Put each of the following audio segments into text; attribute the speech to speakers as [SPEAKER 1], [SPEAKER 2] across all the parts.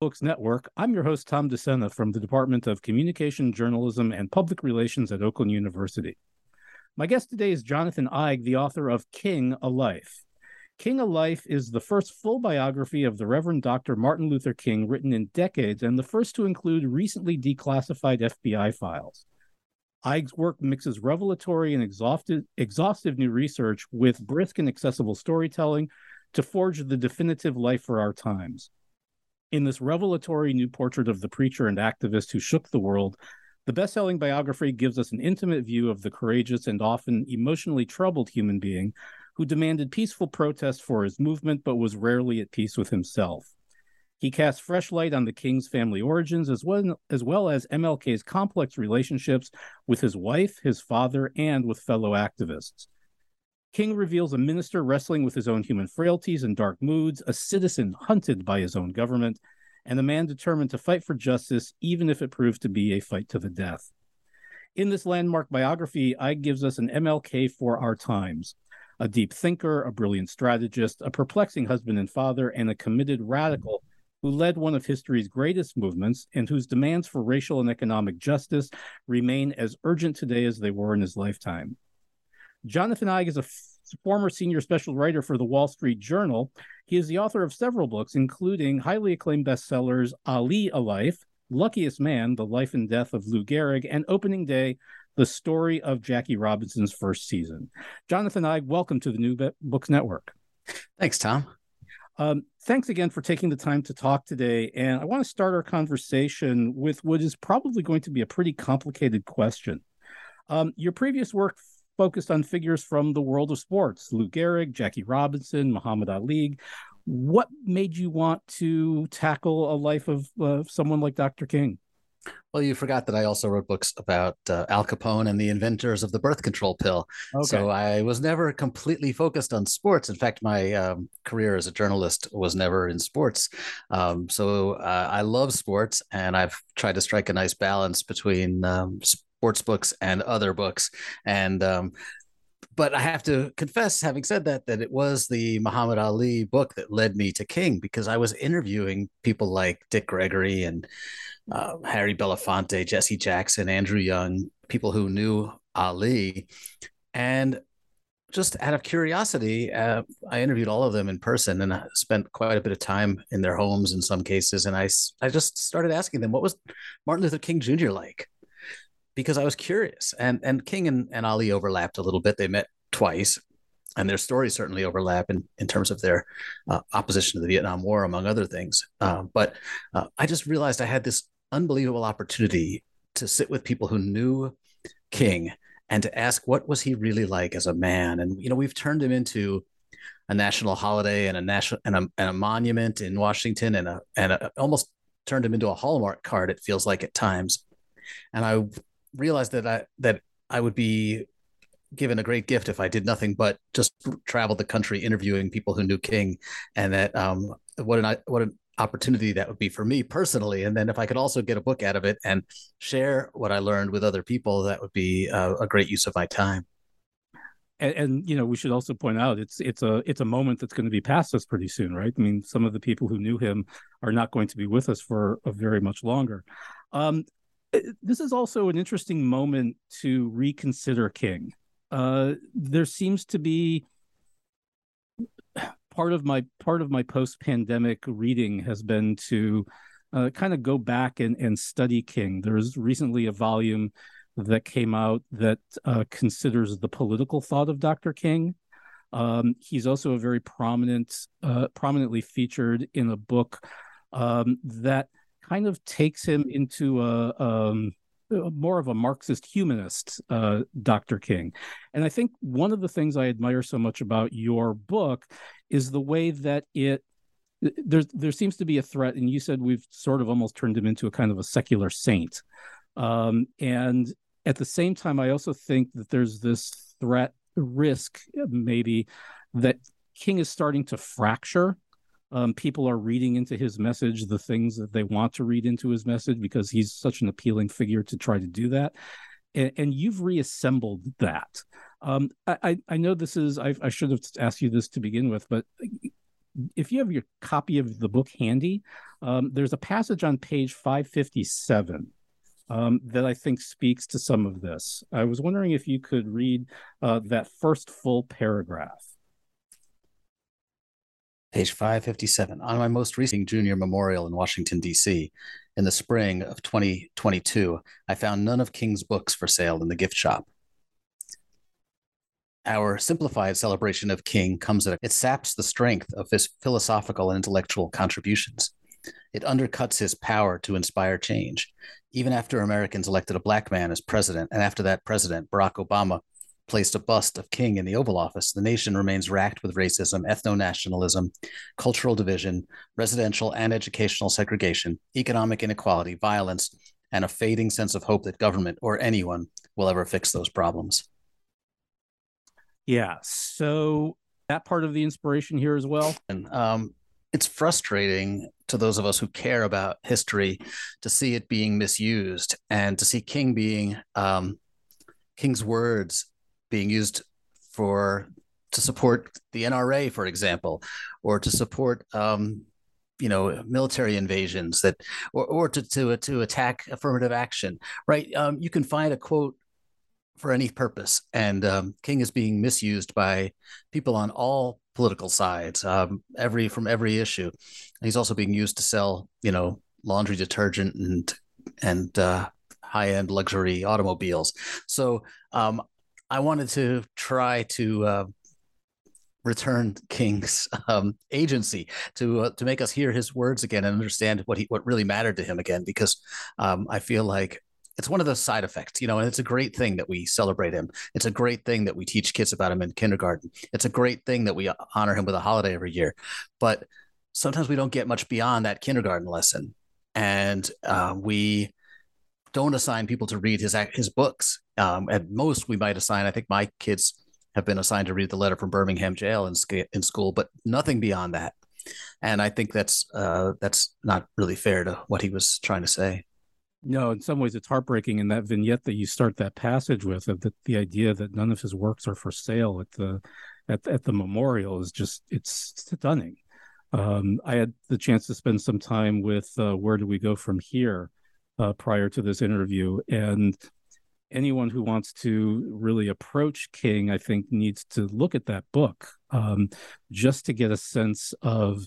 [SPEAKER 1] Books Network. I'm your host, Tom DeSena from the Department of Communication, Journalism, and Public Relations at Oakland University. My guest today is Jonathan Eig, the author of King, A Life. King, A Life is the first full biography of the Reverend Dr. Martin Luther King written in decades and the first to include recently declassified FBI files. Eig's work mixes revelatory and exhaustive, exhaustive new research with brisk and accessible storytelling to forge the definitive life for our times. In this revelatory new portrait of the preacher and activist who shook the world, the best selling biography gives us an intimate view of the courageous and often emotionally troubled human being who demanded peaceful protest for his movement but was rarely at peace with himself. He casts fresh light on the king's family origins as well, as well as MLK's complex relationships with his wife, his father, and with fellow activists. King reveals a minister wrestling with his own human frailties and dark moods, a citizen hunted by his own government, and a man determined to fight for justice, even if it proves to be a fight to the death. In this landmark biography, Eig gives us an MLK for our times a deep thinker, a brilliant strategist, a perplexing husband and father, and a committed radical who led one of history's greatest movements and whose demands for racial and economic justice remain as urgent today as they were in his lifetime. Jonathan Eig is a f- former senior special writer for the Wall Street Journal. He is the author of several books, including highly acclaimed bestsellers Ali a Life, Luckiest Man, The Life and Death of Lou Gehrig, and Opening Day, The Story of Jackie Robinson's First Season. Jonathan Eig, welcome to the New Be- Books Network.
[SPEAKER 2] Thanks, Tom.
[SPEAKER 1] Um, thanks again for taking the time to talk today. And I want to start our conversation with what is probably going to be a pretty complicated question. Um, your previous work focused on figures from the world of sports Lou Gehrig, Jackie Robinson, Muhammad Ali. What made you want to tackle a life of uh, someone like Dr. King?
[SPEAKER 2] Well, you forgot that I also wrote books about uh, Al Capone and the inventors of the birth control pill. Okay. So I was never completely focused on sports. In fact, my um, career as a journalist was never in sports. Um, so uh, I love sports, and I've tried to strike a nice balance between um, sports books and other books. And um, but I have to confess, having said that, that it was the Muhammad Ali book that led me to King because I was interviewing people like Dick Gregory and uh, Harry Belafonte, Jesse Jackson, Andrew Young, people who knew Ali, and just out of curiosity, uh, I interviewed all of them in person and I spent quite a bit of time in their homes in some cases. And I, I just started asking them, what was Martin Luther King Jr. like? Because I was curious. And and King and, and Ali overlapped a little bit. They met twice, and their stories certainly overlap in, in terms of their uh, opposition to the Vietnam War, among other things. Uh, but uh, I just realized I had this unbelievable opportunity to sit with people who knew King and to ask what was he really like as a man. And you know, we've turned him into a national holiday and a national and a, and a monument in Washington and a and a, almost turned him into a hallmark card. It feels like at times. And I realized that I that I would be given a great gift if I did nothing but just travel the country interviewing people who knew King, and that um, what an what an opportunity that would be for me personally. And then if I could also get a book out of it and share what I learned with other people, that would be a, a great use of my time.
[SPEAKER 1] And, and, you know we should also point out it's it's a it's a moment that's going to be past us pretty soon right i mean some of the people who knew him are not going to be with us for a very much longer um, this is also an interesting moment to reconsider King. Uh, there seems to be part of my part of my post-pandemic reading has been to uh, kind of go back and, and study King. There's recently a volume that came out that uh, considers the political thought of Dr. King. Um, he's also a very prominent, uh, prominently featured in a book um, that kind of takes him into a, um, more of a Marxist humanist, uh, Dr. King. And I think one of the things I admire so much about your book is the way that it there there seems to be a threat, and you said we've sort of almost turned him into a kind of a secular saint. Um, and at the same time, I also think that there's this threat risk, maybe, that King is starting to fracture. Um, people are reading into his message the things that they want to read into his message because he's such an appealing figure to try to do that. And, and you've reassembled that. Um, I, I know this is, I, I should have asked you this to begin with, but if you have your copy of the book handy, um, there's a passage on page 557 um, that I think speaks to some of this. I was wondering if you could read uh, that first full paragraph.
[SPEAKER 2] Page 557. On my most recent junior memorial in Washington, D.C., in the spring of 2022, I found none of King's books for sale in the gift shop. Our simplified celebration of King comes at a, it saps the strength of his philosophical and intellectual contributions. It undercuts his power to inspire change. Even after Americans elected a black man as president, and after that president, Barack Obama, placed a bust of King in the Oval Office, the nation remains racked with racism, ethno nationalism, cultural division, residential and educational segregation, economic inequality, violence, and a fading sense of hope that government or anyone will ever fix those problems.
[SPEAKER 1] Yeah. So that part of the inspiration here as well.
[SPEAKER 2] And um, it's frustrating to those of us who care about history to see it being misused and to see King being um, King's words being used for to support the NRA, for example, or to support um, you know military invasions that or, or to to to attack affirmative action right um, you can find a quote for any purpose. And um, King is being misused by people on all political sides, um, every from every issue. He's also being used to sell, you know, laundry detergent and and uh, high end luxury automobiles. So um, I wanted to try to. Uh, return King's um, agency to uh, to make us hear his words again and understand what he what really mattered to him again because um, I feel like it's one of those side effects, you know, and it's a great thing that we celebrate him. It's a great thing that we teach kids about him in kindergarten. It's a great thing that we honor him with a holiday every year. But sometimes we don't get much beyond that kindergarten lesson. And uh, we don't assign people to read his his books. Um, at most, we might assign. I think my kids have been assigned to read the letter from Birmingham jail in, in school, but nothing beyond that. And I think that's uh, that's not really fair to what he was trying to say.
[SPEAKER 1] No, in some ways it's heartbreaking in that vignette that you start that passage with of the, the idea that none of his works are for sale at the at, at the memorial is just it's stunning. Um, I had the chance to spend some time with uh, Where Do We Go From Here uh, prior to this interview. And anyone who wants to really approach King, I think, needs to look at that book um, just to get a sense of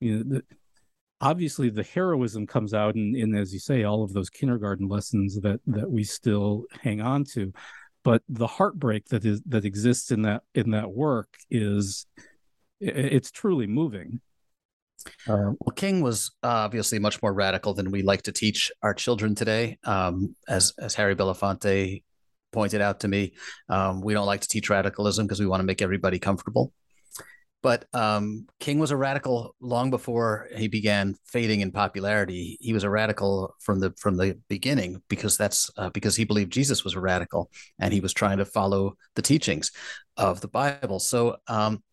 [SPEAKER 1] you know, the, obviously the heroism comes out in, in as you say all of those kindergarten lessons that that we still hang on to but the heartbreak that is that exists in that in that work is it's truly moving
[SPEAKER 2] uh, well, King was obviously much more radical than we like to teach our children today. Um, as as Harry Belafonte pointed out to me, um, we don't like to teach radicalism because we want to make everybody comfortable. But um, King was a radical long before he began fading in popularity. He was a radical from the from the beginning because that's uh, because he believed Jesus was a radical and he was trying to follow the teachings of the Bible. So um,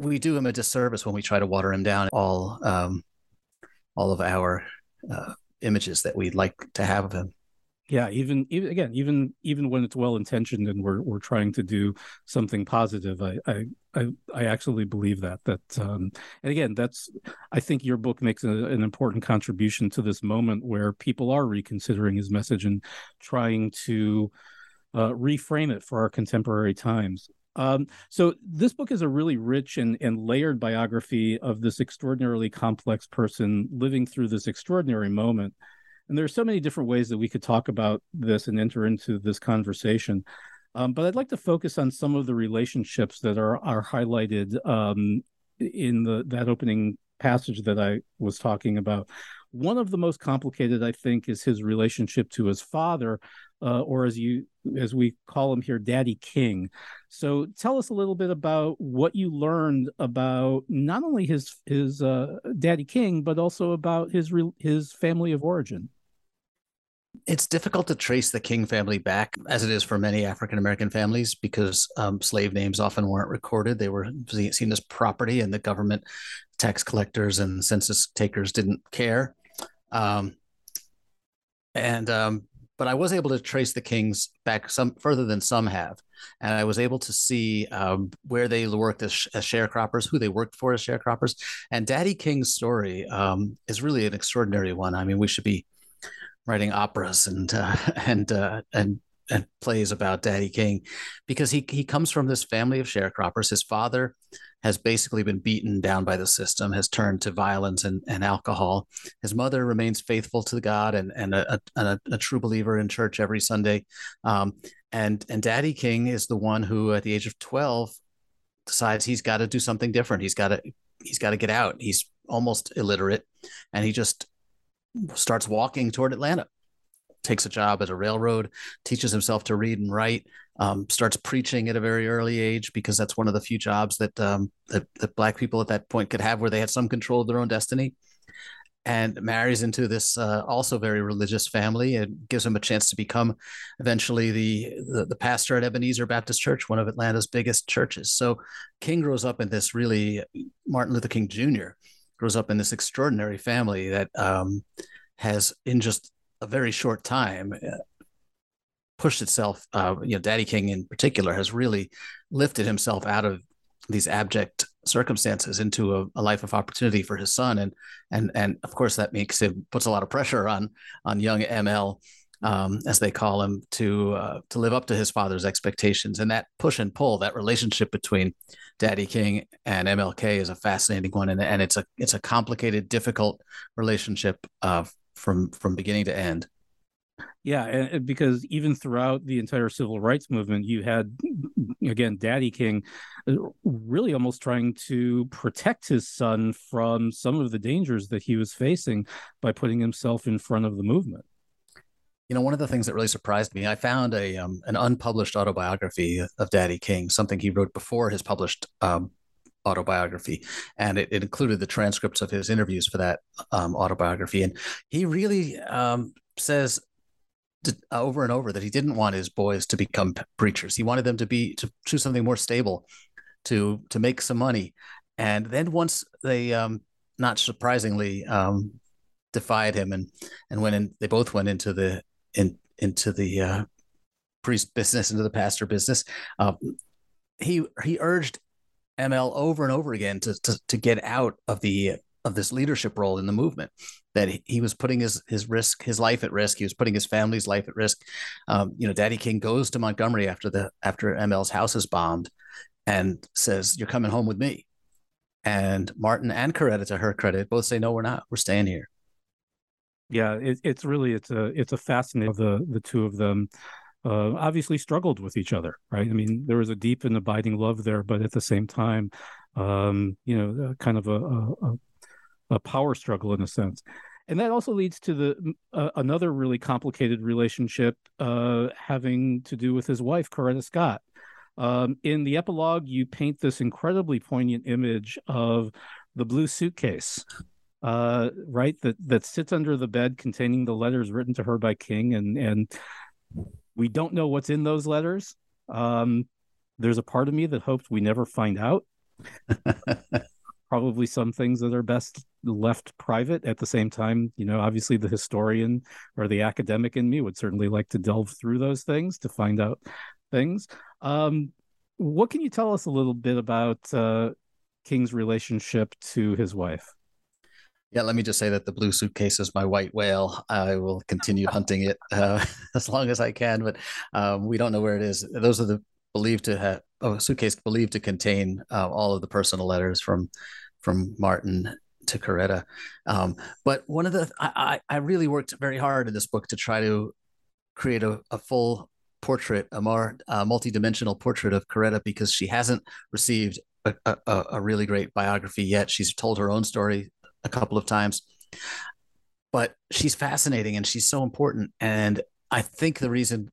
[SPEAKER 2] we do him a disservice when we try to water him down. All um, all of our uh, images that we'd like to have of him
[SPEAKER 1] yeah even even again even even when it's well intentioned and we're we're trying to do something positive i i i, I actually believe that that um and again that's i think your book makes a, an important contribution to this moment where people are reconsidering his message and trying to uh, reframe it for our contemporary times um, so this book is a really rich and, and layered biography of this extraordinarily complex person living through this extraordinary moment and there are so many different ways that we could talk about this and enter into this conversation. Um, but I'd like to focus on some of the relationships that are are highlighted um, in the that opening passage that I was talking about. One of the most complicated, I think, is his relationship to his father, uh, or as you as we call him here, Daddy King. So tell us a little bit about what you learned about not only his his uh, Daddy King, but also about his his family of origin.
[SPEAKER 2] It's difficult to trace the King family back, as it is for many African American families, because um, slave names often weren't recorded. They were seen as property, and the government, tax collectors, and census takers didn't care. Um, and um, but I was able to trace the Kings back some further than some have, and I was able to see um, where they worked as, as, sharecroppers, who they worked for as sharecroppers, and Daddy King's story um, is really an extraordinary one. I mean, we should be writing operas and uh, and uh, and and plays about Daddy King because he he comes from this family of sharecroppers. His father has basically been beaten down by the system, has turned to violence and, and alcohol. His mother remains faithful to God and, and a, a, a true believer in church every Sunday. Um, and, and Daddy King is the one who, at the age of 12, decides he's got to do something different. He's got to he's got to get out. He's almost illiterate, and he just starts walking toward Atlanta takes a job at a railroad, teaches himself to read and write, um, starts preaching at a very early age because that's one of the few jobs that, um, that that black people at that point could have where they had some control of their own destiny. And marries into this uh, also very religious family and gives him a chance to become eventually the, the, the pastor at Ebenezer Baptist Church, one of Atlanta's biggest churches. So King grows up in this really Martin Luther King Jr. grows up in this extraordinary family that um, has in just a very short time uh, pushed itself uh, you know daddy king in particular has really lifted himself out of these abject circumstances into a, a, life of opportunity for his son. And and and of course that makes him puts a lot of pressure on on young ml um, as they call him to uh, to live up to his father's expectations. And that push and pull that relationship between daddy king and mlk is a fascinating one. And, and it's a it's a complicated difficult relationship uh, from from beginning to end.
[SPEAKER 1] Yeah, because even throughout the entire civil rights movement, you had again Daddy King uh, really almost trying to protect his son from some of the dangers that he was facing by putting himself in front of the movement.
[SPEAKER 2] You know, one of the things that really surprised me, I found a um, an unpublished autobiography of Daddy King, something he wrote before his published um, autobiography, and it, it, included the transcripts of his interviews for that um, autobiography. And he really um, says uh, over and over that he didn't want his boys to become preachers. He wanted them to be to choose something more stable, to to make some money. And then once they, um, not surprisingly, um, defied him and and went in, they both went into the in into the uh, priest business, into the pastor business. Uh, he he urged ML over and over again to, to, to get out of the of this leadership role in the movement. That he was putting his his risk his life at risk. He was putting his family's life at risk. Um, you know daddy king goes to montgomery after the after ml's house is bombed and says you're coming home with me. And martin and coretta to her credit both say no we're not. We're staying here.
[SPEAKER 1] Yeah it, it's really it's a it's a fascinating the the two of them uh, obviously struggled with each other, right? I mean, there was a deep and abiding love there, but at the same time, um, you know, kind of a, a, a, power struggle in a sense. And that also leads to the uh, another really complicated relationship uh, having to do with his wife, Coretta Scott. Um, in the epilogue, you paint this incredibly poignant image of the blue suitcase uh, right that that sits under the bed containing the letters written to her by king and and we don't know what's in those letters. Um, there's a part of me that hopes we never find out. Probably some things that are best left private. At the same time, you know, obviously the historian or the academic in me would certainly like to delve through those things to find out things. Um, what can you tell us a little bit about uh, King's relationship to his wife?
[SPEAKER 2] Yeah, let me just say that the blue suitcase is my white whale. I will continue hunting it uh, as long as I can, but um, we don't know where it is. Those are the believed to have oh, a suitcase believed to contain uh, all of the personal letters from from Martin to Coretta. Um, but one of the I, I really worked very hard in this book to try to create a, a full portrait, a more uh, multi-dimensional portrait of Coretta because she hasn't received a, a, a, really great biography yet. She's told her own story a couple of times. But she's fascinating and she's so important. And I think the reason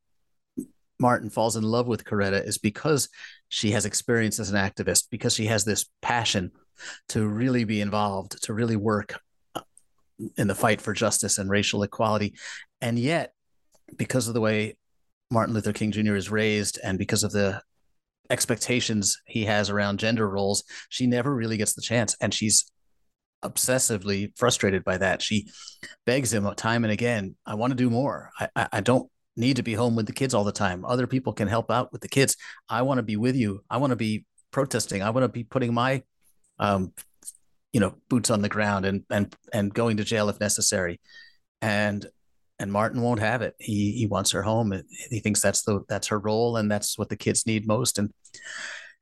[SPEAKER 2] Martin falls in love with Coretta is because she has experience as an activist, because she has this passion to really be involved, to really work in the fight for justice and racial equality. And yet, because of the way Martin Luther King Jr. is raised and because of the expectations he has around gender roles, she never really gets the chance. And she's obsessively frustrated by that. She begs him time and again, I want to do more. I, I, I don't need to be home with the kids all the time. Other people can help out with the kids. I want to be with you. I want to be protesting. I want to be putting my, um, you know, boots on the ground and and and going to jail if necessary. And and Martin won't have it. He he wants her home. He thinks that's the that's her role and that's what the kids need most. And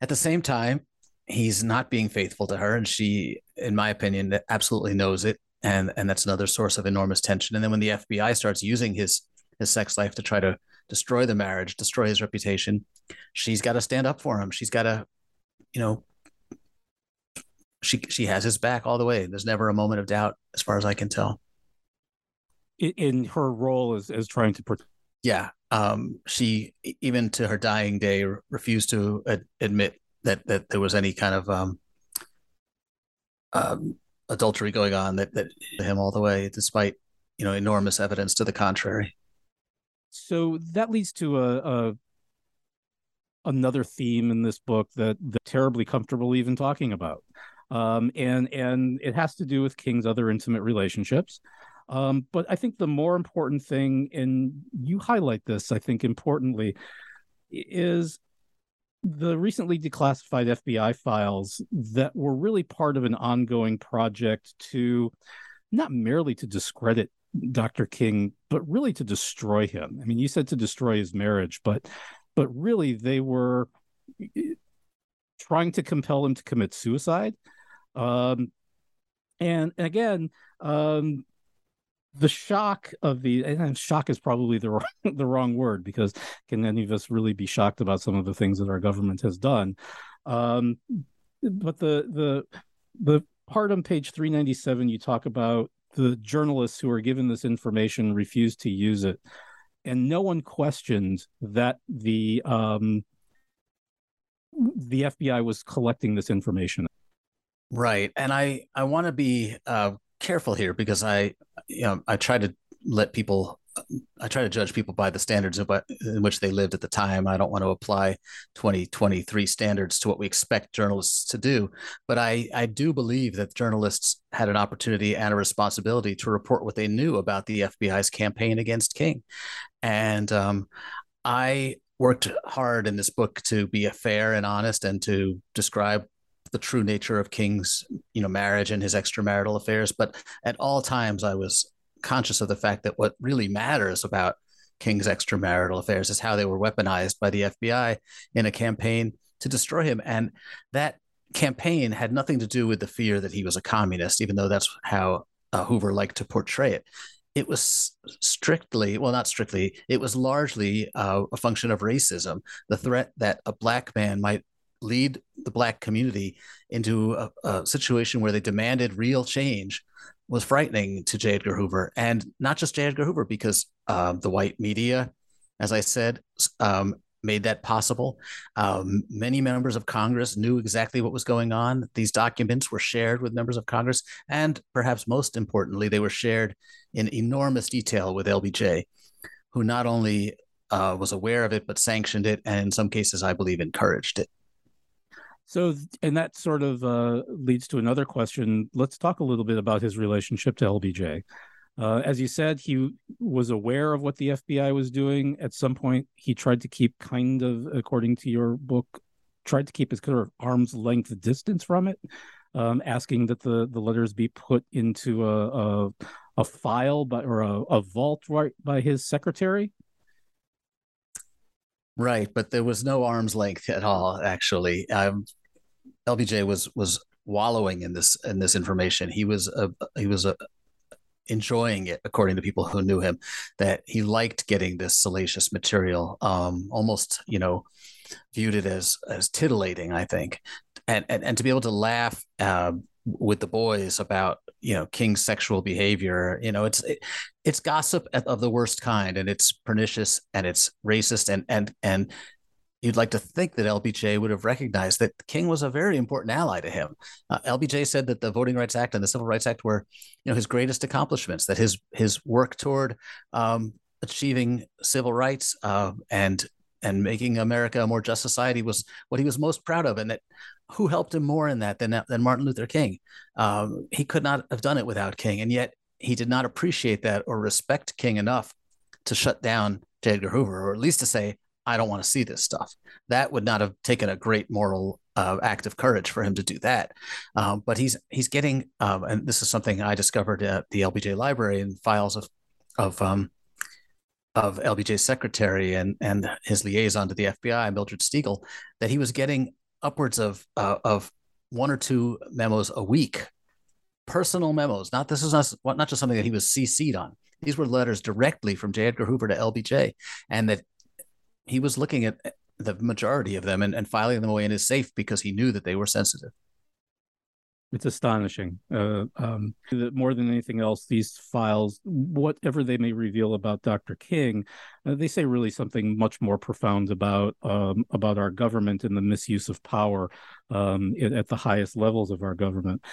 [SPEAKER 2] at the same time, he's not being faithful to her, and she, in my opinion, absolutely knows it. And and that's another source of enormous tension. And then when the FBI starts using his his sex life to try to destroy the marriage, destroy his reputation, she's got to stand up for him. She's got to, you know, she she has his back all the way. There's never a moment of doubt, as far as I can tell
[SPEAKER 1] in her role as as trying to protect.
[SPEAKER 2] Yeah, um, she even to her dying day refused to ad- admit that that there was any kind of um, um, adultery going on that that him all the way, despite you know enormous evidence to the contrary.
[SPEAKER 1] So that leads to a, a another theme in this book that that terribly comfortable even talking about, um, and and it has to do with King's other intimate relationships. Um, but I think the more important thing, and you highlight this, I think importantly, is the recently declassified FBI files that were really part of an ongoing project to not merely to discredit Dr. King, but really to destroy him. I mean, you said to destroy his marriage, but but really they were eh, trying to compel him to commit suicide. Um, and again, um, the shock of the and shock is probably the wrong, the wrong word because can any of us really be shocked about some of the things that our government has done? Um, but the the the part on page 397 you talk about the journalists who are given this information refused to use it. And no one questioned that the um, the FBI was collecting this information.
[SPEAKER 2] Right. And i i want to be uh, careful here because I, you know, I try to let people, I try to judge people by the standards in which they lived at the time. I don't want to apply 2023 standards to what we expect journalists to do, but I, I do believe that journalists had an opportunity and a responsibility to report what they knew about the FBI's campaign against King, and um, I worked hard in this book to be fair and honest and to describe the true nature of King's, you know, marriage and his extramarital affairs. But at all times, I was conscious of the fact that what really matters about King's extramarital affairs is how they were weaponized by the FBI in a campaign to destroy him. And that campaign had nothing to do with the fear that he was a communist, even though that's how uh, Hoover liked to portray it. It was strictly, well, not strictly, it was largely uh, a function of racism. The threat that a black man might lead the black community into a, a situation where they demanded real change was frightening to J. Edgar Hoover, and not just J. Edgar Hoover, because uh, the white media, as I said, um, made that possible. Um, many members of Congress knew exactly what was going on. These documents were shared with members of Congress, and perhaps most importantly, they were shared in enormous detail with LBJ, who not only uh, was aware of it, but sanctioned it, and in some cases, I believe, encouraged it.
[SPEAKER 1] So, and that sort of uh, leads to another question. Let's talk a little bit about his relationship to LBJ. Uh, as you said, he was aware of what the FBI was doing. At some point, he tried to keep kind of, according to your book, tried to keep his kind of arm's length distance from it, um, asking that the, the letters be put into a a, a file by or a, a vault right by his secretary.
[SPEAKER 2] Right, but there was no arm's length at all. Actually, um, LBJ was was wallowing in this in this information. He was a he was a enjoying it, according to people who knew him. That he liked getting this salacious material, um, almost you know, viewed it as as titillating. I think, and and, and to be able to laugh uh, with the boys about you know King's sexual behavior. You know, it's it, it's gossip of the worst kind, and it's pernicious and it's racist, and and and you'd like to think that LBJ would have recognized that King was a very important ally to him. Uh, LBJ said that the Voting Rights Act and the Civil Rights Act were, you know, his greatest accomplishments. That his his work toward um, achieving civil rights uh, and and making America a more just society was what he was most proud of, and that who helped him more in that than than Martin Luther King. Um, he could not have done it without King, and yet he did not appreciate that or respect King enough to shut down J. Edgar Hoover, or at least to say, "I don't want to see this stuff." That would not have taken a great moral uh, act of courage for him to do that. Um, but he's he's getting, um, and this is something I discovered at the LBJ Library in files of of um, of LBJ's secretary and and his liaison to the FBI, Mildred Stegall, that he was getting upwards of uh, of one or two memos a week, personal memos. Not this is not not just something that he was CC'd on. These were letters directly from J. Edgar Hoover to LBJ, and that he was looking at the majority of them and, and filing them away in his safe because he knew that they were sensitive.
[SPEAKER 1] It's astonishing. Uh, um, more than anything else, these files, whatever they may reveal about Dr. King, uh, they say really something much more profound about um, about our government and the misuse of power um, at the highest levels of our government.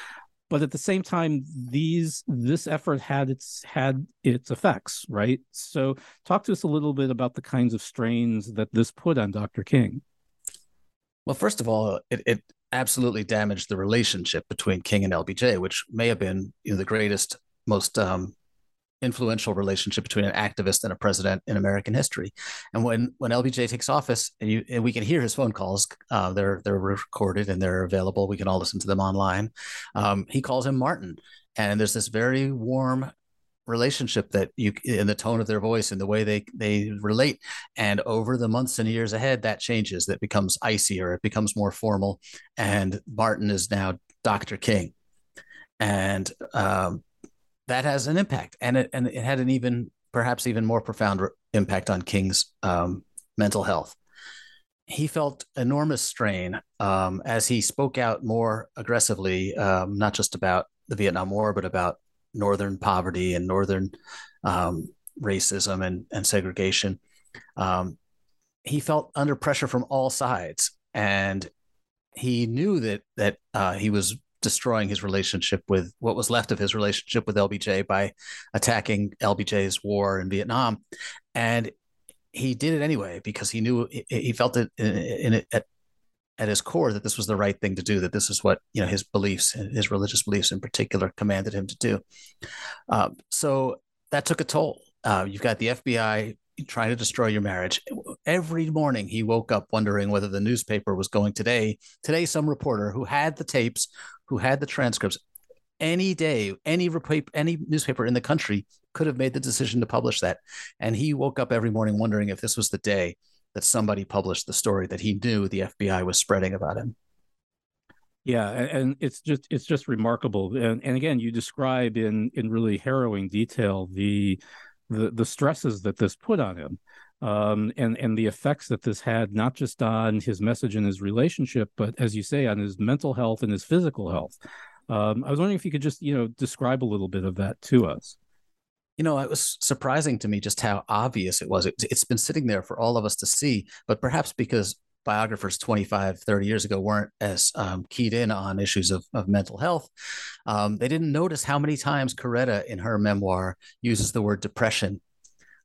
[SPEAKER 1] But at the same time, these this effort had its had its effects, right? So, talk to us a little bit about the kinds of strains that this put on Dr. King.
[SPEAKER 2] Well, first of all, it, it absolutely damaged the relationship between King and LBJ, which may have been you know, the greatest, most um, influential relationship between an activist and a president in American history. And when when LBJ takes office, and you and we can hear his phone calls, uh, they're they're recorded and they're available. We can all listen to them online. Um, he calls him Martin, and there's this very warm relationship that you in the tone of their voice and the way they they relate and over the months and years ahead that changes that becomes icier it becomes more formal and martin is now dr king. And um, that has an impact and it and it had an even perhaps even more profound re- impact on king's um, mental health. He felt enormous strain um, as he spoke out more aggressively um, not just about the vietnam war but about northern poverty and northern um, racism and, and segregation. Um, he felt under pressure from all sides, and he knew that that uh, he was destroying his relationship with what was left of his relationship with LBJ by attacking LBJ's war in Vietnam, and he did it anyway because he knew he felt it in, in it at at his core that this was the right thing to do that this is what you know his beliefs his religious beliefs in particular commanded him to do. Um, so that took a toll. Uh, you've got the fbi trying to destroy your marriage. Every morning he woke up wondering whether the newspaper was going today. Today some reporter who had the tapes who had the transcripts any day any any newspaper in the country could have made the decision to publish that. And he woke up every morning wondering if this was the day that somebody published the story that he knew the FBI was spreading about him.
[SPEAKER 1] Yeah, and it's just it's just remarkable. And and again, you describe in in really harrowing detail the the the stresses that this put on him. Um, and and the effects that this had not just on his message and his relationship, but as you say, on his mental health and his physical health. Um, I was wondering if you could just you know describe a little bit of that to us
[SPEAKER 2] you know, it was surprising to me just how obvious it was. It, has been sitting there for all of us to see, but perhaps because biographers 25, 30 years ago weren't as um, keyed in on issues of, of mental health, um, they didn't notice how many times Coretta in her memoir uses the word depression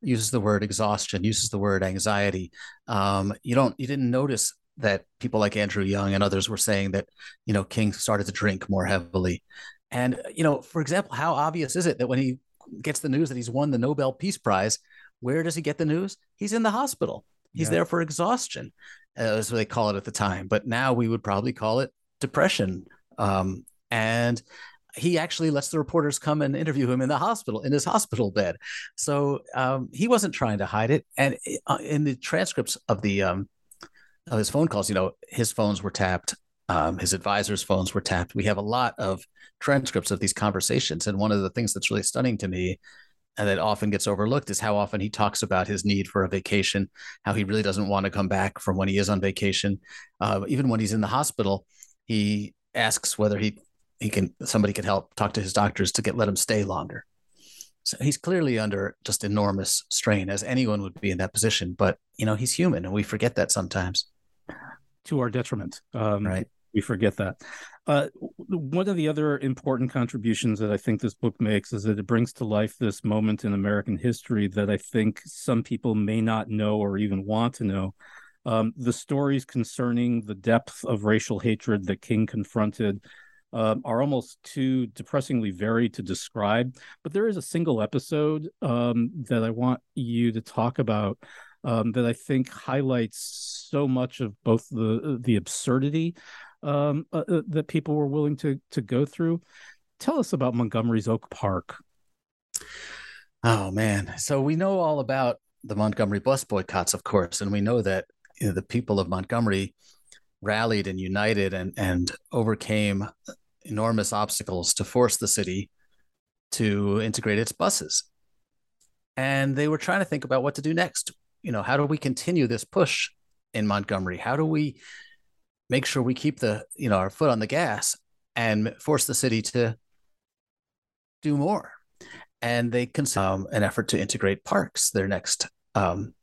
[SPEAKER 2] uses the word exhaustion uses the word anxiety um, you don't you didn't notice that people like andrew young and others were saying that you know king started to drink more heavily and you know for example how obvious is it that when he gets the news that he's won the Nobel Peace Prize, where does he get the news? He's in the hospital. He's yeah. there for exhaustion, uh, as they call it at the time. But now we would probably call it depression. Um, and he actually lets the reporters come and interview him in the hospital in his hospital bed. So um, he wasn't trying to hide it. And uh, in the transcripts of the um, of his phone calls, you know, his phones were tapped. Um, his advisors' phones were tapped. We have a lot of transcripts of these conversations. And one of the things that's really stunning to me and that often gets overlooked is how often he talks about his need for a vacation, how he really doesn't want to come back from when he is on vacation. Uh, even when he's in the hospital, he asks whether he he can somebody can help talk to his doctors to get let him stay longer. So he's clearly under just enormous strain, as anyone would be in that position. But you know, he's human, and we forget that sometimes.
[SPEAKER 1] To our detriment,
[SPEAKER 2] um, right?
[SPEAKER 1] We forget that. Uh, one of the other important contributions that I think this book makes is that it brings to life this moment in American history that I think some people may not know or even want to know. Um, the stories concerning the depth of racial hatred that King confronted uh, are almost too depressingly varied to describe. But there is a single episode um, that I want you to talk about um, that I think highlights so much of both the the absurdity um, uh, uh, that people were willing to to go through. Tell us about Montgomery's Oak Park.
[SPEAKER 2] Oh man, so we know all about the Montgomery bus boycotts, of course, and we know that you know, the people of Montgomery rallied and united and and overcame enormous obstacles to force the city to integrate its buses. And they were trying to think about what to do next. You know, how do we continue this push in Montgomery? How do we make sure we keep the, you know, our foot on the gas and force the city to do more? And they consider um, an effort to integrate parks, their next um,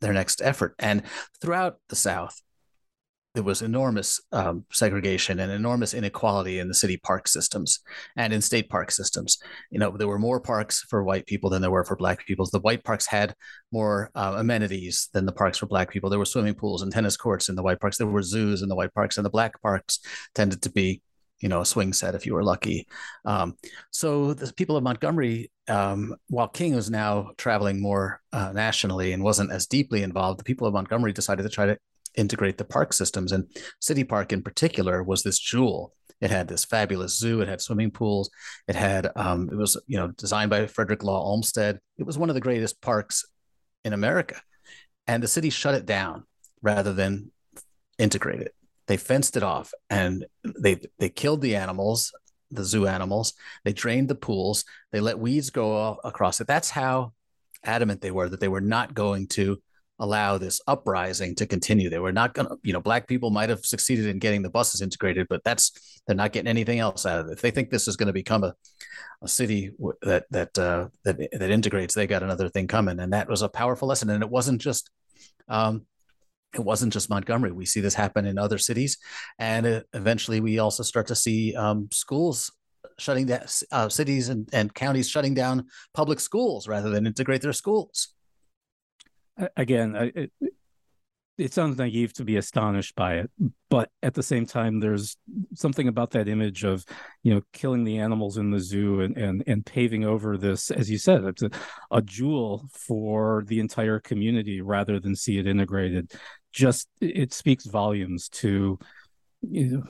[SPEAKER 2] their next effort. And throughout the South, there was enormous um, segregation and enormous inequality in the city park systems and in state park systems. You know, there were more parks for white people than there were for black people. The white parks had more uh, amenities than the parks for black people. There were swimming pools and tennis courts in the white parks. There were zoos in the white parks, and the black parks tended to be you know, a swing set if you were lucky. Um, so the people of Montgomery, um, while King was now traveling more uh, nationally and wasn't as deeply involved, the people of Montgomery decided to try to integrate the park systems. And City Park in particular was this jewel. It had this fabulous zoo. It had swimming pools. It had um, it was you know designed by Frederick Law Olmsted. It was one of the greatest parks in America, and the city shut it down rather than integrate it. They fenced it off and they they killed the animals, the zoo animals. They drained the pools. They let weeds go across it. That's how adamant they were that they were not going to allow this uprising to continue. They were not going to, you know, black people might have succeeded in getting the buses integrated, but that's they're not getting anything else out of it. If they think this is going to become a a city that that uh, that that integrates, they got another thing coming, and that was a powerful lesson. And it wasn't just. Um, it wasn't just Montgomery. We see this happen in other cities, and it, eventually we also start to see um, schools shutting down, uh, cities and, and counties shutting down public schools rather than integrate their schools
[SPEAKER 1] again, it, it sounds naive to be astonished by it, but at the same time, there's something about that image of, you know, killing the animals in the zoo and and and paving over this, as you said, it's a, a jewel for the entire community rather than see it integrated. Just it speaks volumes to, you know,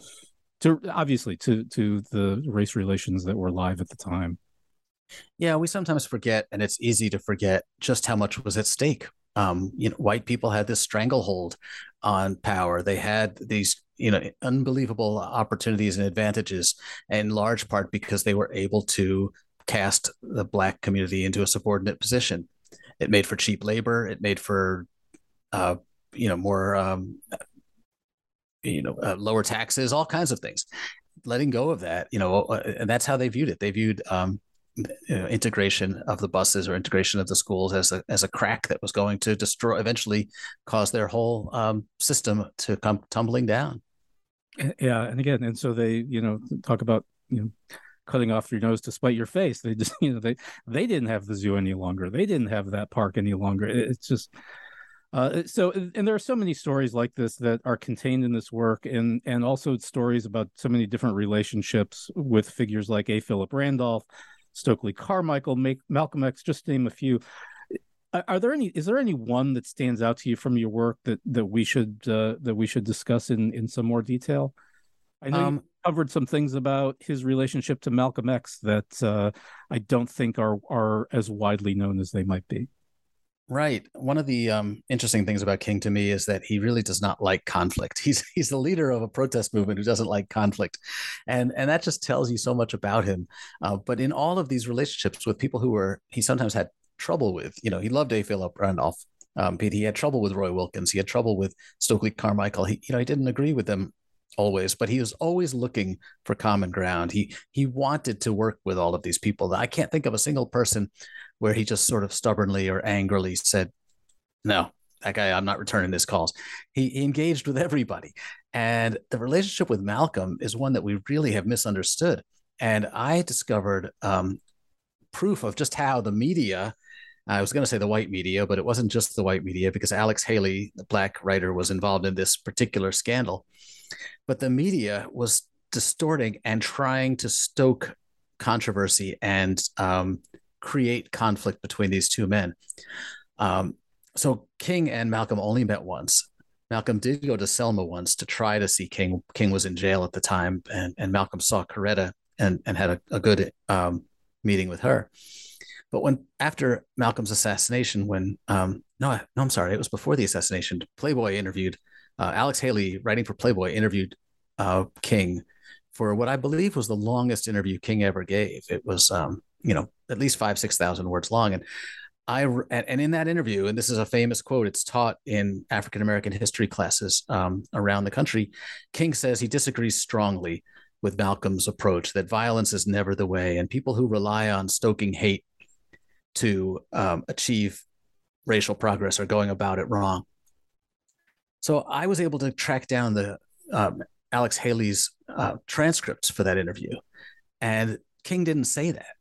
[SPEAKER 1] to obviously to to the race relations that were live at the time.
[SPEAKER 2] Yeah, we sometimes forget, and it's easy to forget just how much was at stake um, you know, white people had this stranglehold on power. They had these, you know, unbelievable opportunities and advantages, in large part because they were able to cast the black community into a subordinate position. It made for cheap labor. It made for, uh, you know, more, um, you know, uh, lower taxes, all kinds of things. Letting go of that, you know, uh, and that's how they viewed it. They viewed um, you know, integration of the buses or integration of the schools as a as a crack that was going to destroy eventually cause their whole um, system to come tumbling down.
[SPEAKER 1] Yeah, and again, and so they you know talk about you know cutting off your nose to spite your face. They just you know they they didn't have the zoo any longer. They didn't have that park any longer. It's just. Uh, so and there are so many stories like this that are contained in this work and and also stories about so many different relationships with figures like a philip randolph Stokely Carmichael, make, Malcolm X, just to name a few. Are there any? Is there any one that stands out to you from your work that that we should uh, that we should discuss in in some more detail? I know um, you covered some things about his relationship to Malcolm X that uh, I don't think are are as widely known as they might be.
[SPEAKER 2] Right. One of the um, interesting things about King to me is that he really does not like conflict. He's he's the leader of a protest movement who doesn't like conflict, and and that just tells you so much about him. Uh, but in all of these relationships with people who were he sometimes had trouble with, you know, he loved A. Philip Randolph, um, Pete. He had trouble with Roy Wilkins. He had trouble with Stokely Carmichael. He you know he didn't agree with them always, but he was always looking for common ground. He he wanted to work with all of these people. I can't think of a single person where he just sort of stubbornly or angrily said, "No, that guy, I'm not returning his calls." He, he engaged with everybody, and the relationship with Malcolm is one that we really have misunderstood. And I discovered um, proof of just how the media. I was going to say the white media, but it wasn't just the white media because Alex Haley, the black writer, was involved in this particular scandal but the media was distorting and trying to stoke controversy and um, create conflict between these two men. Um, so King and Malcolm only met once. Malcolm did go to Selma once to try to see King. King was in jail at the time, and, and Malcolm saw Coretta and, and had a, a good um, meeting with her. But when after Malcolm's assassination, when um, no, no, I'm sorry, it was before the assassination. Playboy interviewed uh, Alex Haley, writing for Playboy, interviewed uh, King for what I believe was the longest interview King ever gave. It was, um, you know, at least five, 6,000 words long. And I, and in that interview, and this is a famous quote, it's taught in African American history classes um, around the country. King says he disagrees strongly with Malcolm's approach that violence is never the way, and people who rely on stoking hate to um, achieve racial progress are going about it wrong. So I was able to track down the um, Alex Haley's uh, transcripts for that interview, and King didn't say that.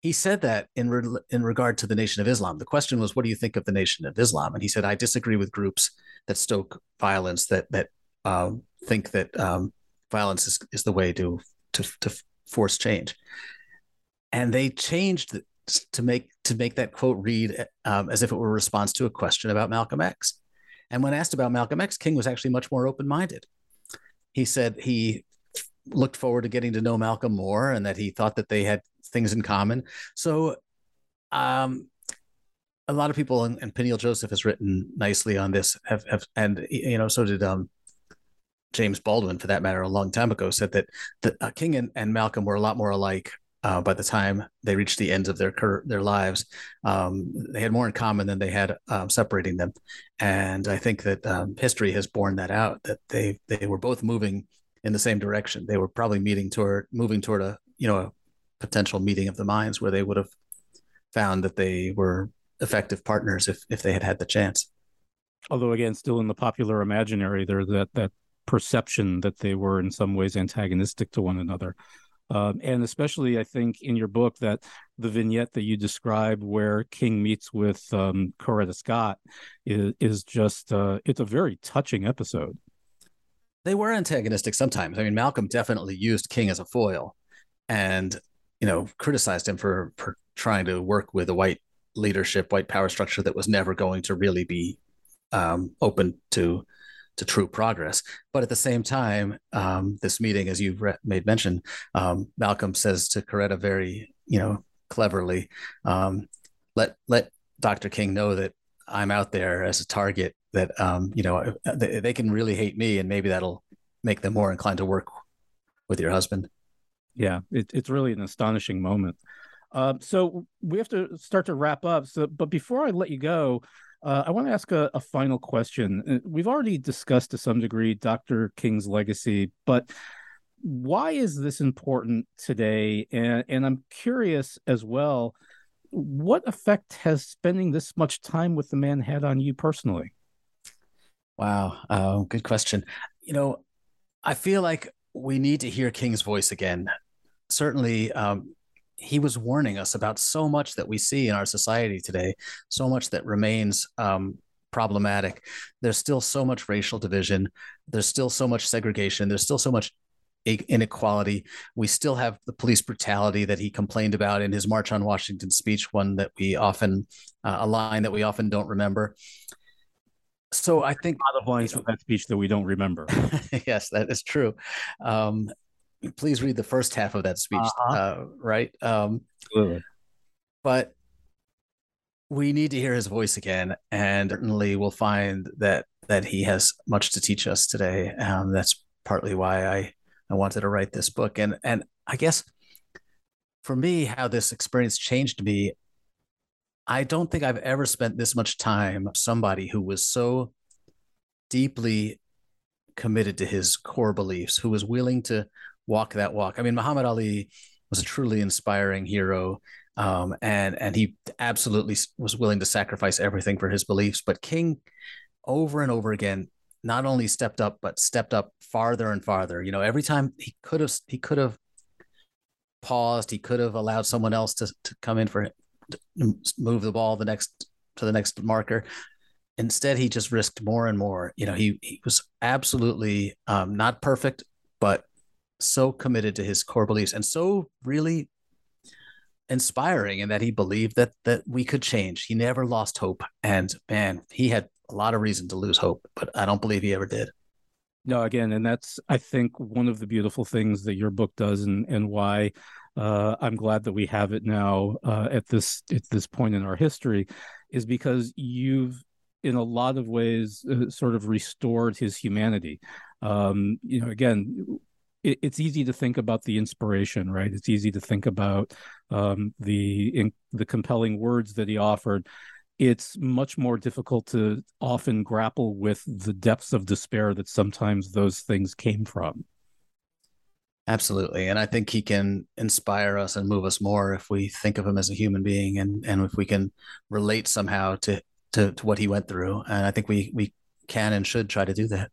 [SPEAKER 2] He said that in re- in regard to the Nation of Islam. The question was, "What do you think of the Nation of Islam?" And he said, "I disagree with groups that stoke violence, that that um, think that um, violence is, is the way to to to force change." And they changed to make to make that quote read um, as if it were a response to a question about Malcolm X. And when asked about Malcolm X, King was actually much more open minded. He said he looked forward to getting to know Malcolm more and that he thought that they had things in common. So, um, a lot of people, and, and Peniel Joseph has written nicely on this, have, have and you know, so did um, James Baldwin, for that matter, a long time ago, said that the, uh, King and, and Malcolm were a lot more alike uh, by the time they reached the ends of their their lives. Um, they had more in common than they had um, separating them, and I think that um, history has borne that out. That they they were both moving in the same direction. They were probably meeting toward moving toward a you know a potential meeting of the minds where they would have found that they were effective partners if if they had had the chance.
[SPEAKER 1] Although again, still in the popular imaginary, there that that perception that they were in some ways antagonistic to one another. Um, and especially, I think in your book that the vignette that you describe where King meets with um, Coretta Scott is, is just uh, it's a very touching episode.
[SPEAKER 2] They were antagonistic sometimes. I mean, Malcolm definitely used King as a foil, and you know criticized him for for trying to work with a white leadership, white power structure that was never going to really be um, open to to true progress. But at the same time, um, this meeting, as you've re- made mention, um, Malcolm says to Coretta very, you know, cleverly, um, let let Dr. King know that I'm out there as a target. That um, you know they, they can really hate me, and maybe that'll make them more inclined to work with your husband.
[SPEAKER 1] Yeah, it, it's really an astonishing moment. Uh, so we have to start to wrap up. So, but before I let you go, uh, I want to ask a, a, final question. Uh, we've already discussed to some degree Dr. King's legacy, but why is this important today? And, and I'm curious as well, what effect has spending this much time with the man had on you personally?
[SPEAKER 2] Wow, uh, good question. You know, I feel like we need to hear King's voice again. Certainly, um, he was warning us about so much that we see in our society today, so much that remains um, problematic. There's still so much racial division. There's still so much segregation. There's still so much inequality. We still have the police brutality that he complained about in his March on Washington speech, one that we often, uh, a line that we often don't remember. So I think
[SPEAKER 1] a lot of lines from that speech that we don't remember.
[SPEAKER 2] yes, that is true. Um, please read the first half of that speech, uh-huh. uh, right? Um, Absolutely. But we need to hear his voice again, and certainly we'll find that that he has much to teach us today. Um, that's partly why I I wanted to write this book, and and I guess for me, how this experience changed me. I don't think I've ever spent this much time somebody who was so deeply committed to his core beliefs, who was willing to walk that walk. I mean, Muhammad Ali was a truly inspiring hero. Um, and and he absolutely was willing to sacrifice everything for his beliefs. But King, over and over again, not only stepped up but stepped up farther and farther. You know, every time he could have he could have paused, he could have allowed someone else to to come in for move the ball the next to the next marker. Instead, he just risked more and more. You know, he he was absolutely um, not perfect, but so committed to his core beliefs and so really inspiring in that he believed that that we could change. He never lost hope, and man, he had a lot of reason to lose hope, but I don't believe he ever did.
[SPEAKER 1] No, again, and that's I think one of the beautiful things that your book does, and and why uh, I'm glad that we have it now uh, at this at this point in our history, is because you've in a lot of ways uh, sort of restored his humanity. Um, you know, again, it, it's easy to think about the inspiration, right? It's easy to think about um, the in, the compelling words that he offered. It's much more difficult to often grapple with the depths of despair that sometimes those things came from.
[SPEAKER 2] Absolutely. And I think he can inspire us and move us more if we think of him as a human being and, and if we can relate somehow to, to, to what he went through. And I think we, we can and should try to do that.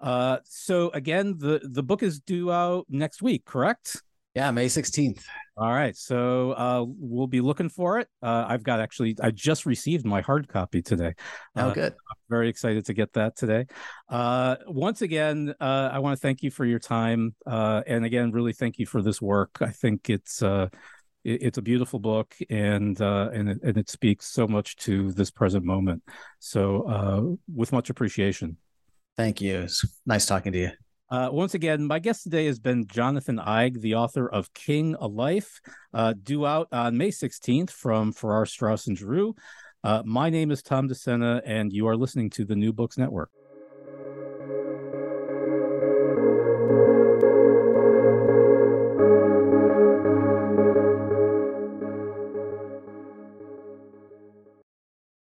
[SPEAKER 1] Uh, so again, the the book is due out next week, correct?
[SPEAKER 2] Yeah, May 16th.
[SPEAKER 1] All right. So uh, we'll be looking for it. Uh, I've got actually, I just received my hard copy today.
[SPEAKER 2] Oh, uh, good.
[SPEAKER 1] I'm very excited to get that today. Uh, once again, uh, I want to thank you for your time. Uh, and again, really thank you for this work. I think it's, it, it's a beautiful book and, uh, and, it, and it speaks so much to this present moment. So uh, with much appreciation.
[SPEAKER 2] Thank you. It's nice talking to you.
[SPEAKER 1] Uh, once again, my guest today has been Jonathan Eig, the author of King a Life, uh, due out on May 16th from Farrar, Straus, and Giroux. Uh, my name is Tom DeSena, and you are listening to the New Books Network.